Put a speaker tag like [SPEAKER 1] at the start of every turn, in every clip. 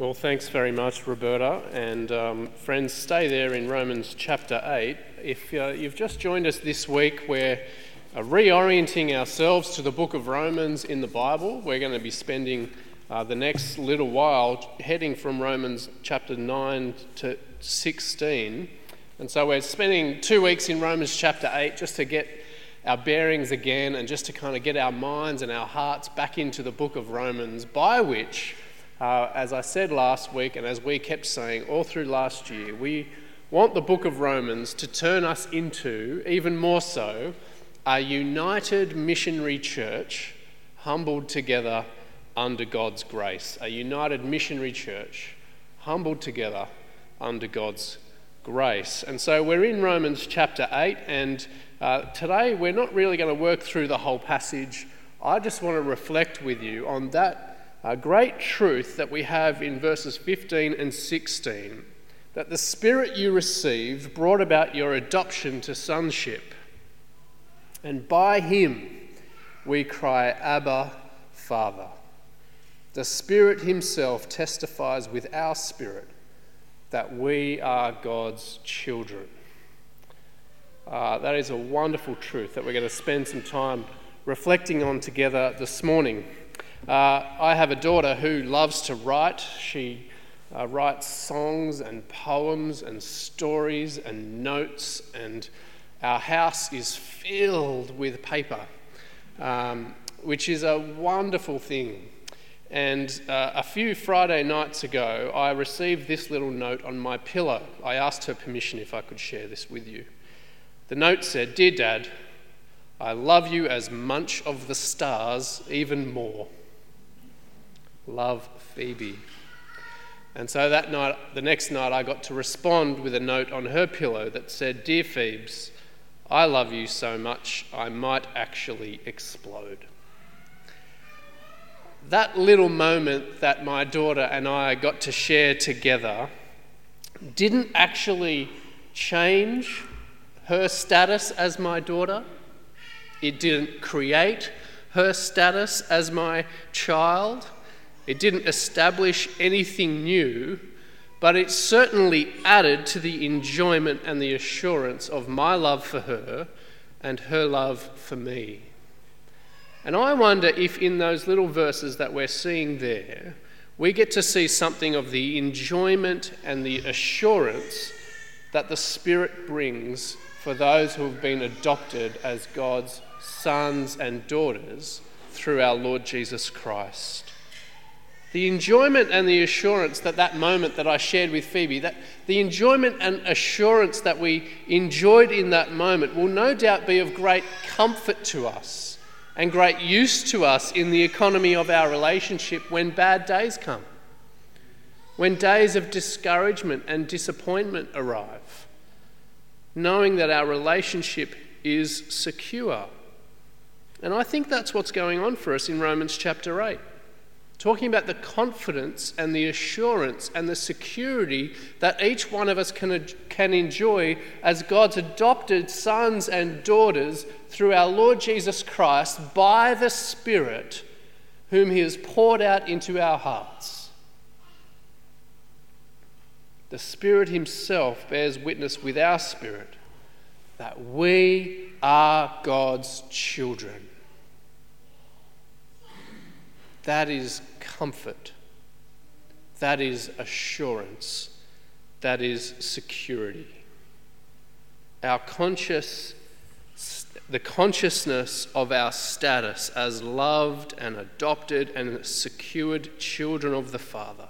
[SPEAKER 1] Well, thanks very much, Roberta. And um, friends, stay there in Romans chapter 8. If uh, you've just joined us this week, we're uh, reorienting ourselves to the book of Romans in the Bible. We're going to be spending uh, the next little while heading from Romans chapter 9 to 16. And so we're spending two weeks in Romans chapter 8 just to get our bearings again and just to kind of get our minds and our hearts back into the book of Romans, by which uh, as I said last week, and as we kept saying all through last year, we want the book of Romans to turn us into, even more so, a united missionary church humbled together under God's grace. A united missionary church humbled together under God's grace. And so we're in Romans chapter 8, and uh, today we're not really going to work through the whole passage. I just want to reflect with you on that a great truth that we have in verses 15 and 16 that the Spirit you received brought about your adoption to sonship. And by him we cry, Abba, Father. The Spirit Himself testifies with our spirit that we are God's children. Uh, that is a wonderful truth that we're going to spend some time reflecting on together this morning. Uh, I have a daughter who loves to write. She uh, writes songs and poems and stories and notes, and our house is filled with paper, um, which is a wonderful thing. And uh, a few Friday nights ago, I received this little note on my pillow. I asked her permission if I could share this with you. The note said, Dear Dad, I love you as much of the stars, even more. Love Phoebe. And so that night, the next night, I got to respond with a note on her pillow that said, Dear Phoebes, I love you so much, I might actually explode. That little moment that my daughter and I got to share together didn't actually change her status as my daughter. It didn't create her status as my child. It didn't establish anything new, but it certainly added to the enjoyment and the assurance of my love for her and her love for me. And I wonder if in those little verses that we're seeing there, we get to see something of the enjoyment and the assurance that the Spirit brings for those who have been adopted as God's sons and daughters through our Lord Jesus Christ. The enjoyment and the assurance that that moment that I shared with Phoebe, that the enjoyment and assurance that we enjoyed in that moment will no doubt be of great comfort to us and great use to us in the economy of our relationship when bad days come, when days of discouragement and disappointment arrive, knowing that our relationship is secure. And I think that's what's going on for us in Romans chapter 8 talking about the confidence and the assurance and the security that each one of us can, can enjoy as God's adopted sons and daughters through our Lord Jesus Christ by the Spirit whom He has poured out into our hearts. The Spirit Himself bears witness with our spirit that we are God's children. That is comfort. That is assurance. That is security. Our conscious, the consciousness of our status as loved and adopted and secured children of the Father,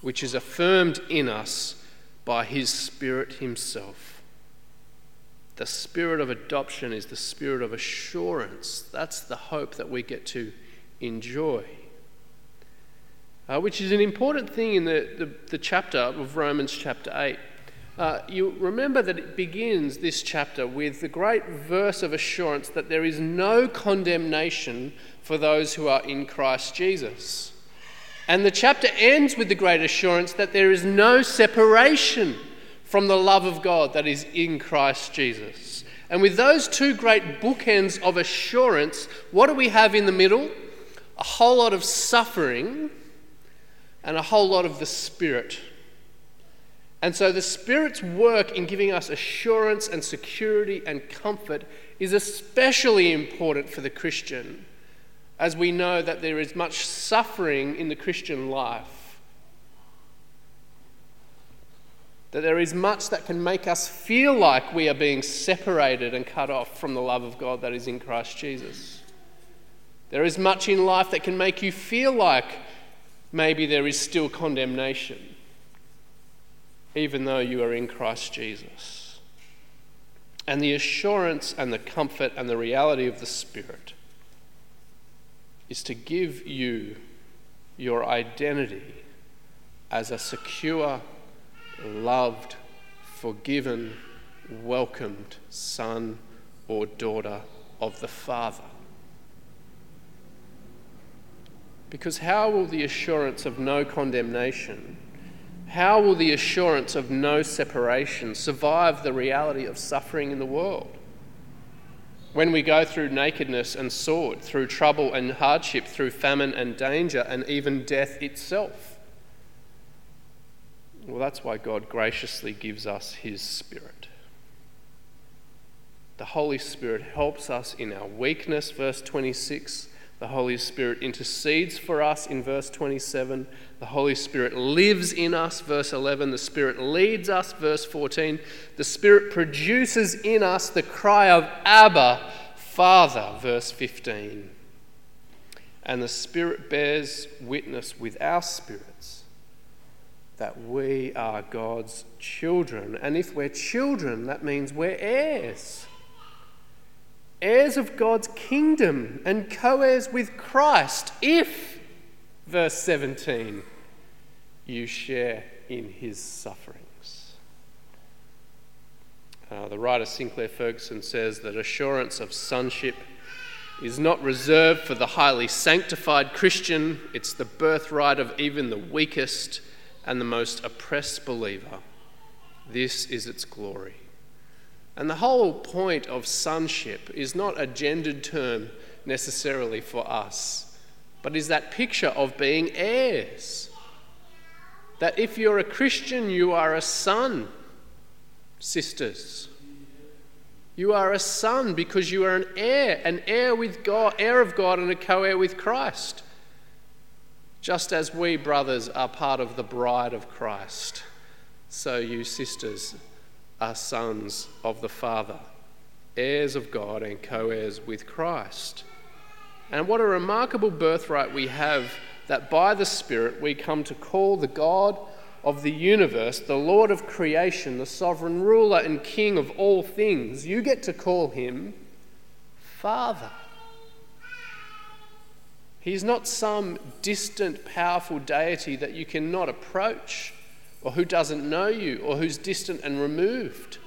[SPEAKER 1] which is affirmed in us by His Spirit Himself. The spirit of adoption is the spirit of assurance. That's the hope that we get to enjoy. Uh, which is an important thing in the, the, the chapter of Romans chapter 8. Uh, you remember that it begins this chapter with the great verse of assurance that there is no condemnation for those who are in Christ Jesus. And the chapter ends with the great assurance that there is no separation from the love of God that is in Christ Jesus. And with those two great bookends of assurance, what do we have in the middle? A whole lot of suffering, and a whole lot of the Spirit. And so the Spirit's work in giving us assurance and security and comfort is especially important for the Christian, as we know that there is much suffering in the Christian life. That there is much that can make us feel like we are being separated and cut off from the love of God that is in Christ Jesus. There is much in life that can make you feel like maybe there is still condemnation, even though you are in Christ Jesus. And the assurance and the comfort and the reality of the Spirit is to give you your identity as a secure, loved, forgiven, welcomed son or daughter of the Father. Because how will the assurance of no condemnation, how will the assurance of no separation survive the reality of suffering in the world? When we go through nakedness and sword, through trouble and hardship, through famine and danger, and even death itself. Well, that's why God graciously gives us His Spirit. The Holy Spirit helps us in our weakness, verse 26 the Holy Spirit intercedes for us in verse 27. The Holy Spirit lives in us, verse 11. The Spirit leads us, verse 14. The Spirit produces in us the cry of Abba, Father, verse 15. And the Spirit bears witness with our spirits that we are God's children. And if we're children, that means we're heirs heirs of God's kingdom and co heirs with Christ, if, verse 17, you share in his sufferings. Uh, the writer Sinclair Ferguson says that assurance of sonship is not reserved for the highly sanctified Christian, it's the birthright of even the weakest and the most oppressed believer. This is its glory. And the whole point of sonship is not a gendered term necessarily for us, but is that picture of being heirs. That if you're a Christian, you are a son, sisters. You are a son because you are an heir, an heir with God, heir of God, and a co heir with Christ. Just as we, brothers, are part of the bride of Christ, so you, sisters, are sons of the Father, heirs of God and co heirs with Christ. And what a remarkable birthright we have that by the Spirit we come to call the God of the universe, the Lord of creation, the sovereign ruler and king of all things. You get to call him Father. He's not some distant, powerful deity that you cannot approach or who doesn't know you, or who's distant and removed,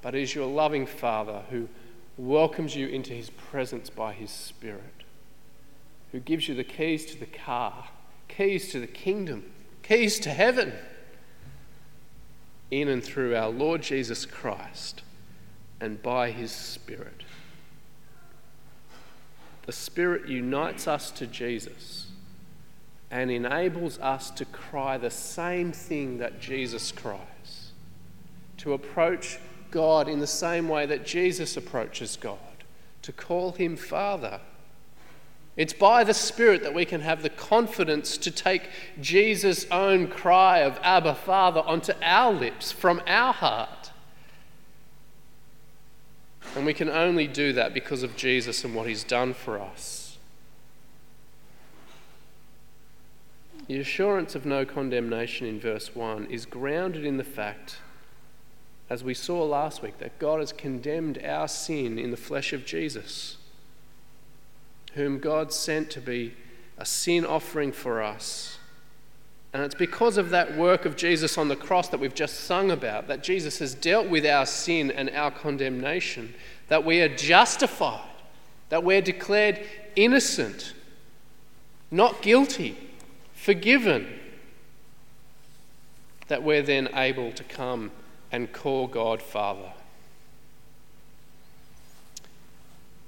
[SPEAKER 1] but is your loving Father who welcomes you into his presence by his Spirit, who gives you the keys to the car, keys to the kingdom, keys to heaven, in and through our Lord Jesus Christ and by his Spirit. The Spirit unites us to Jesus and enables us to cry the same thing that Jesus cries, to approach God in the same way that Jesus approaches God, to call him Father. It's by the Spirit that we can have the confidence to take Jesus' own cry of Abba, Father, onto our lips from our heart. And we can only do that because of Jesus and what he's done for us. The assurance of no condemnation in verse 1 is grounded in the fact, as we saw last week, that God has condemned our sin in the flesh of Jesus, whom God sent to be a sin offering for us. And it's because of that work of Jesus on the cross that we've just sung about, that Jesus has dealt with our sin and our condemnation, that we are justified, that we're declared innocent, not guilty forgiven, that we're then able to come and call God Father.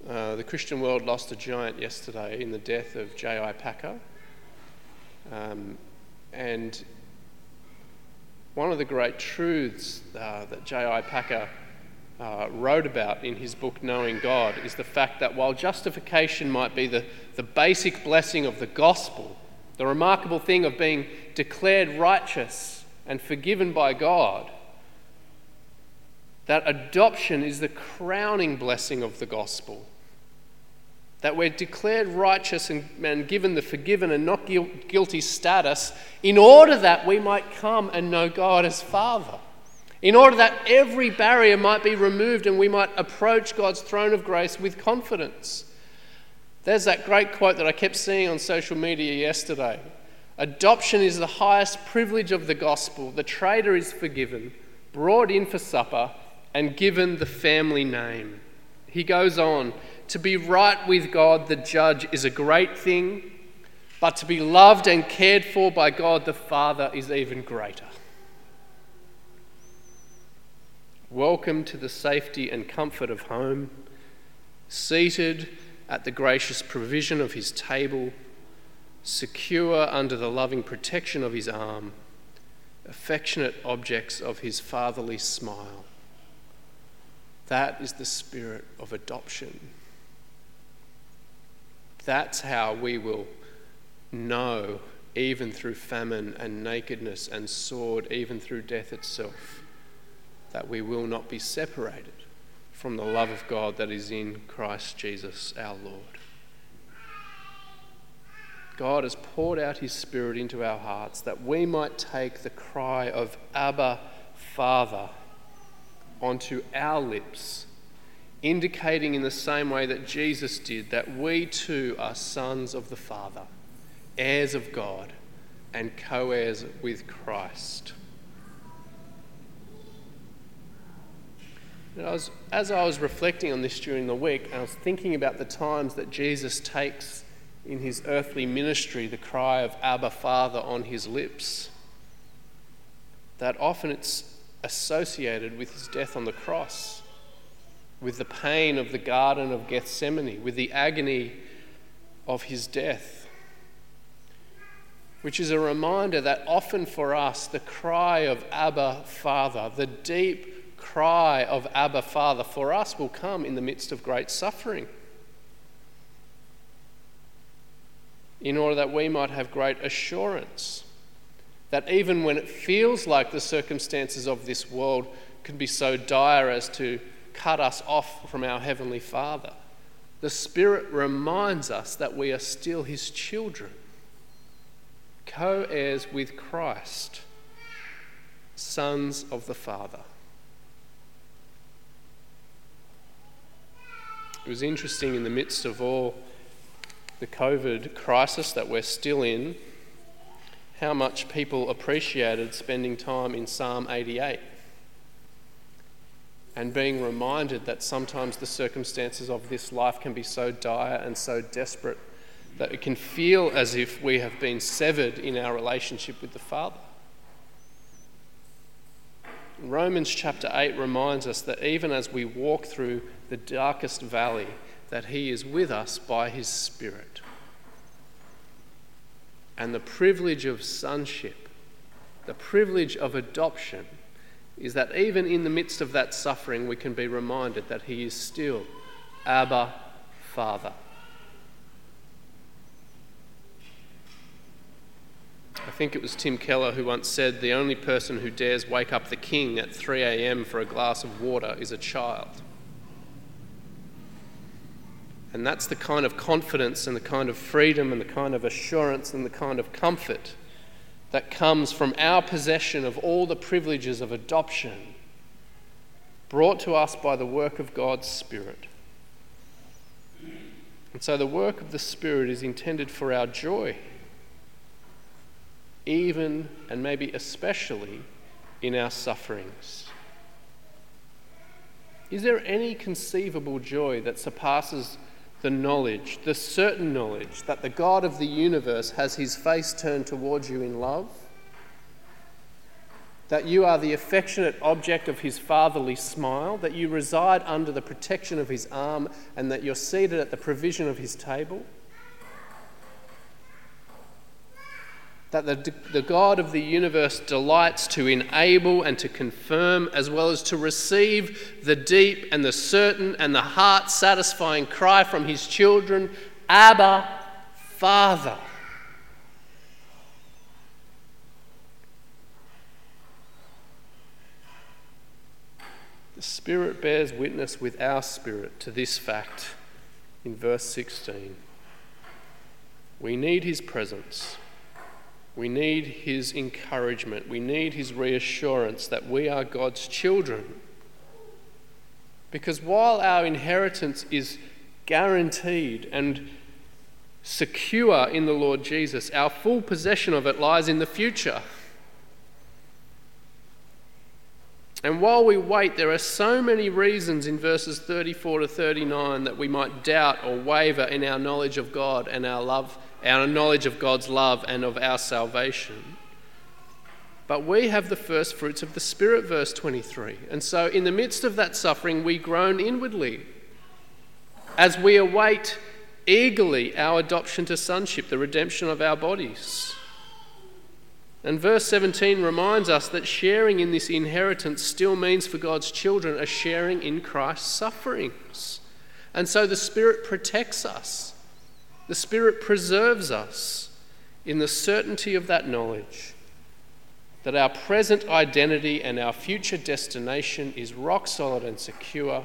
[SPEAKER 1] Uh, the Christian world lost a giant yesterday in the death of J.I. Packer. Um, and one of the great truths uh, that J.I. Packer uh, wrote about in his book Knowing God is the fact that while justification might be the, the basic blessing of the gospel, the remarkable thing of being declared righteous and forgiven by God, that adoption is the crowning blessing of the gospel. That we're declared righteous and, and given the forgiven and not guilty status in order that we might come and know God as Father. In order that every barrier might be removed and we might approach God's throne of grace with confidence. There's that great quote that I kept seeing on social media yesterday. Adoption is the highest privilege of the gospel. The traitor is forgiven, brought in for supper, and given the family name. He goes on to be right with God, the judge, is a great thing, but to be loved and cared for by God the Father is even greater. Welcome to the safety and comfort of home, seated at the gracious provision of his table, secure under the loving protection of his arm, affectionate objects of his fatherly smile. That is the spirit of adoption. That's how we will know, even through famine and nakedness and sword, even through death itself, that we will not be separated from the love of God that is in Christ Jesus our Lord. God has poured out his Spirit into our hearts that we might take the cry of Abba, Father onto our lips, indicating in the same way that Jesus did that we too are sons of the Father, heirs of God, and co heirs with Christ. I was, as I was reflecting on this during the week, I was thinking about the times that Jesus takes in his earthly ministry the cry of Abba Father on his lips. That often it's associated with his death on the cross, with the pain of the Garden of Gethsemane, with the agony of his death. Which is a reminder that often for us, the cry of Abba Father, the deep cry of Abba Father, for us will come in the midst of great suffering. In order that we might have great assurance that even when it feels like the circumstances of this world can be so dire as to cut us off from our Heavenly Father, the Spirit reminds us that we are still His children, co heirs with Christ, sons of the Father. It was interesting in the midst of all the COVID crisis that we're still in how much people appreciated spending time in Psalm 88 and being reminded that sometimes the circumstances of this life can be so dire and so desperate that it can feel as if we have been severed in our relationship with the Father. Romans chapter 8 reminds us that even as we walk through the darkest valley, that he is with us by his Spirit and the privilege of sonship, the privilege of adoption, is that even in the midst of that suffering, we can be reminded that He is still Abba, Father. I think it was Tim Keller who once said, The only person who dares wake up the king at 3 a.m. for a glass of water is a child. And that's the kind of confidence and the kind of freedom and the kind of assurance and the kind of comfort that comes from our possession of all the privileges of adoption brought to us by the work of God's Spirit. And so the work of the Spirit is intended for our joy, even and maybe especially in our sufferings. Is there any conceivable joy that surpasses the knowledge, the certain knowledge, that the God of the universe has his face turned towards you in love, that you are the affectionate object of his fatherly smile, that you reside under the protection of his arm, and that you're seated at the provision of his table. That the, the God of the universe delights to enable and to confirm, as well as to receive the deep and the certain and the heart satisfying cry from his children Abba, Father. The Spirit bears witness with our spirit to this fact in verse 16. We need His presence. We need His encouragement. We need His reassurance that we are God's children. Because while our inheritance is guaranteed and secure in the Lord Jesus, our full possession of it lies in the future. And while we wait, there are so many reasons in verses 34 to 39 that we might doubt or waver in our knowledge of God and our love, our knowledge of God's love and of our salvation. But we have the first fruits of the Spirit, verse 23. And so, in the midst of that suffering, we groan inwardly as we await eagerly our adoption to sonship, the redemption of our bodies. And verse 17 reminds us that sharing in this inheritance still means for God's children a sharing in Christ's sufferings. And so the Spirit protects us, the Spirit preserves us in the certainty of that knowledge that our present identity and our future destination is rock solid and secure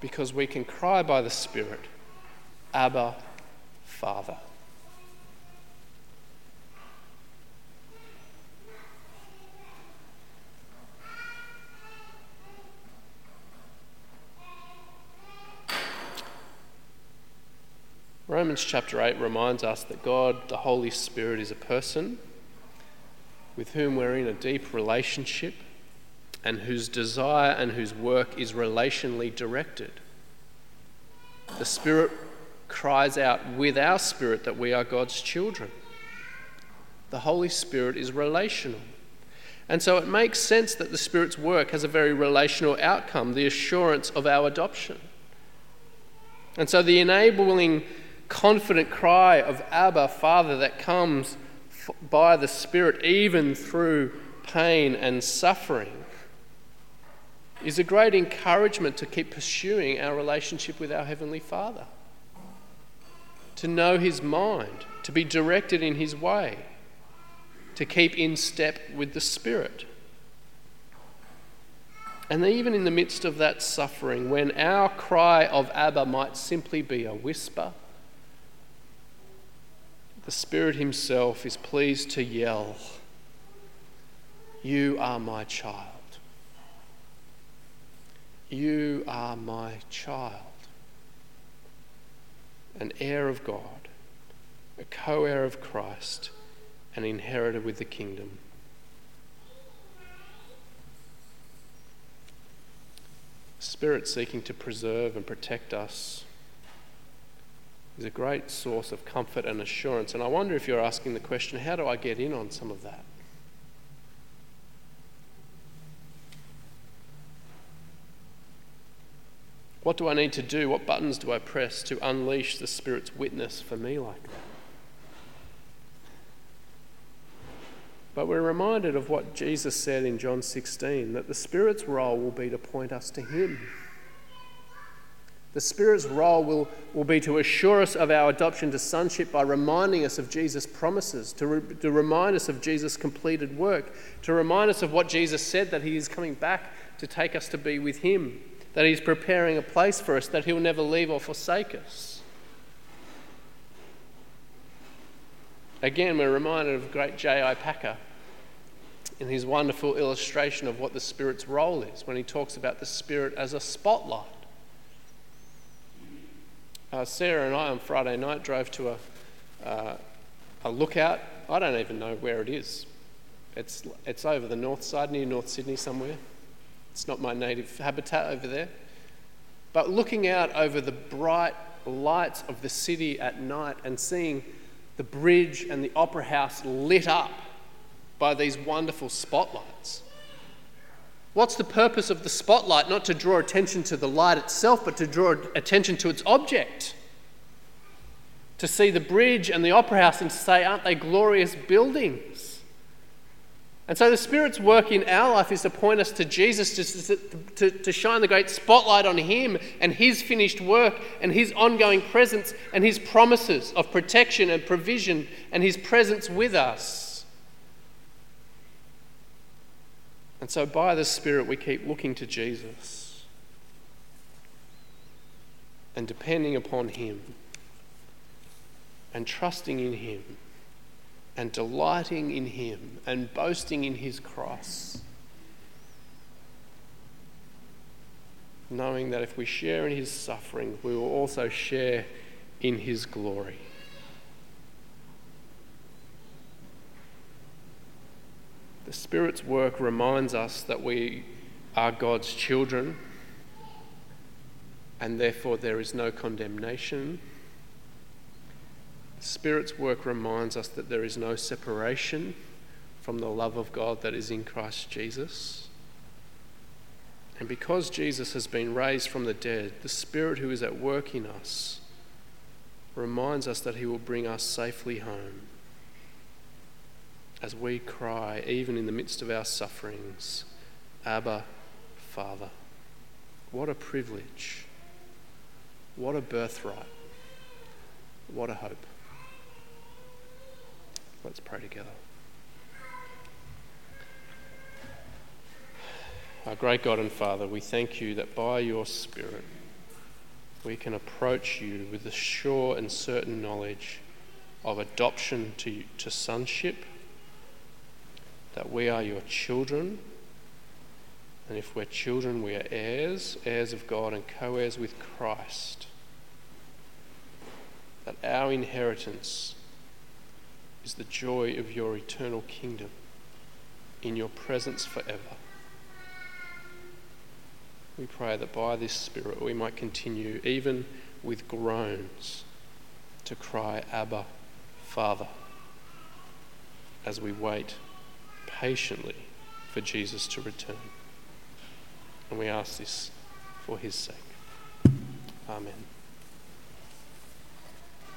[SPEAKER 1] because we can cry by the Spirit, Abba, Father. Romans chapter 8 reminds us that God, the Holy Spirit, is a person with whom we're in a deep relationship and whose desire and whose work is relationally directed. The Spirit cries out with our spirit that we are God's children. The Holy Spirit is relational. And so it makes sense that the Spirit's work has a very relational outcome, the assurance of our adoption. And so the enabling confident cry of Abba, Father, that comes by the Spirit, even through pain and suffering, is a great encouragement to keep pursuing our relationship with our Heavenly Father, to know His mind, to be directed in His way, to keep in step with the Spirit. And even in the midst of that suffering, when our cry of Abba might simply be a whisper, the Spirit Himself is pleased to yell, You are my child. You are my child. An heir of God, a co heir of Christ, an inheritor with the kingdom. Spirit seeking to preserve and protect us is a great source of comfort and assurance. And I wonder if you're asking the question how do I get in on some of that? What do I need to do? What buttons do I press to unleash the Spirit's witness for me like that? But we're reminded of what Jesus said in John 16 that the Spirit's role will be to point us to Him. The Spirit's role will, will be to assure us of our adoption to sonship by reminding us of Jesus' promises, to, re, to remind us of Jesus' completed work, to remind us of what Jesus said that He is coming back to take us to be with Him, that He's preparing a place for us, that He'll never leave or forsake us. Again, we're reminded of great J.I. Packer in his wonderful illustration of what the Spirit's role is when he talks about the Spirit as a spotlight uh, Sarah and I on Friday night drove to a, uh, a lookout. I don't even know where it is. It's, it's over the north side, near North Sydney somewhere. It's not my native habitat over there. But looking out over the bright lights of the city at night and seeing the bridge and the opera house lit up by these wonderful spotlights What's the purpose of the spotlight? Not to draw attention to the light itself, but to draw attention to its object. to see the bridge and the opera house and to say, Aren't they glorious buildings? And so the Spirit's work in our life is to point us to Jesus, to, to, to, shine the great spotlight on Him and His finished work and His ongoing presence and His promises of protection and provision and His presence with us. And so by the Spirit, we keep looking to Jesus and depending upon Him and trusting in Him and delighting in Him and boasting in His cross. Knowing that if we share in His suffering, we will also share in His glory. The Spirit's work reminds us that we are God's children, and therefore there is no condemnation The Spirit's work reminds us that there is no separation from the love of God that is in Christ Jesus. And because Jesus has been raised from the dead, the Spirit who is at work in us reminds us that He will bring us safely home as we cry, even in the midst of our sufferings, Abba, Father. What a privilege! What a birthright! What a hope! Let's pray together. Our great God and Father, we thank you that by your Spirit we can approach you with the sure and certain knowledge of adoption to, to sonship, that we are your children, and if we're children, we are heirs, heirs of God and co heirs with Christ. That our inheritance is the joy of your eternal kingdom in your presence forever. We pray that by this Spirit we might continue, even with groans, to cry, Abba, Father, as we wait patiently for Jesus to return. And we ask this for his sake. Amen.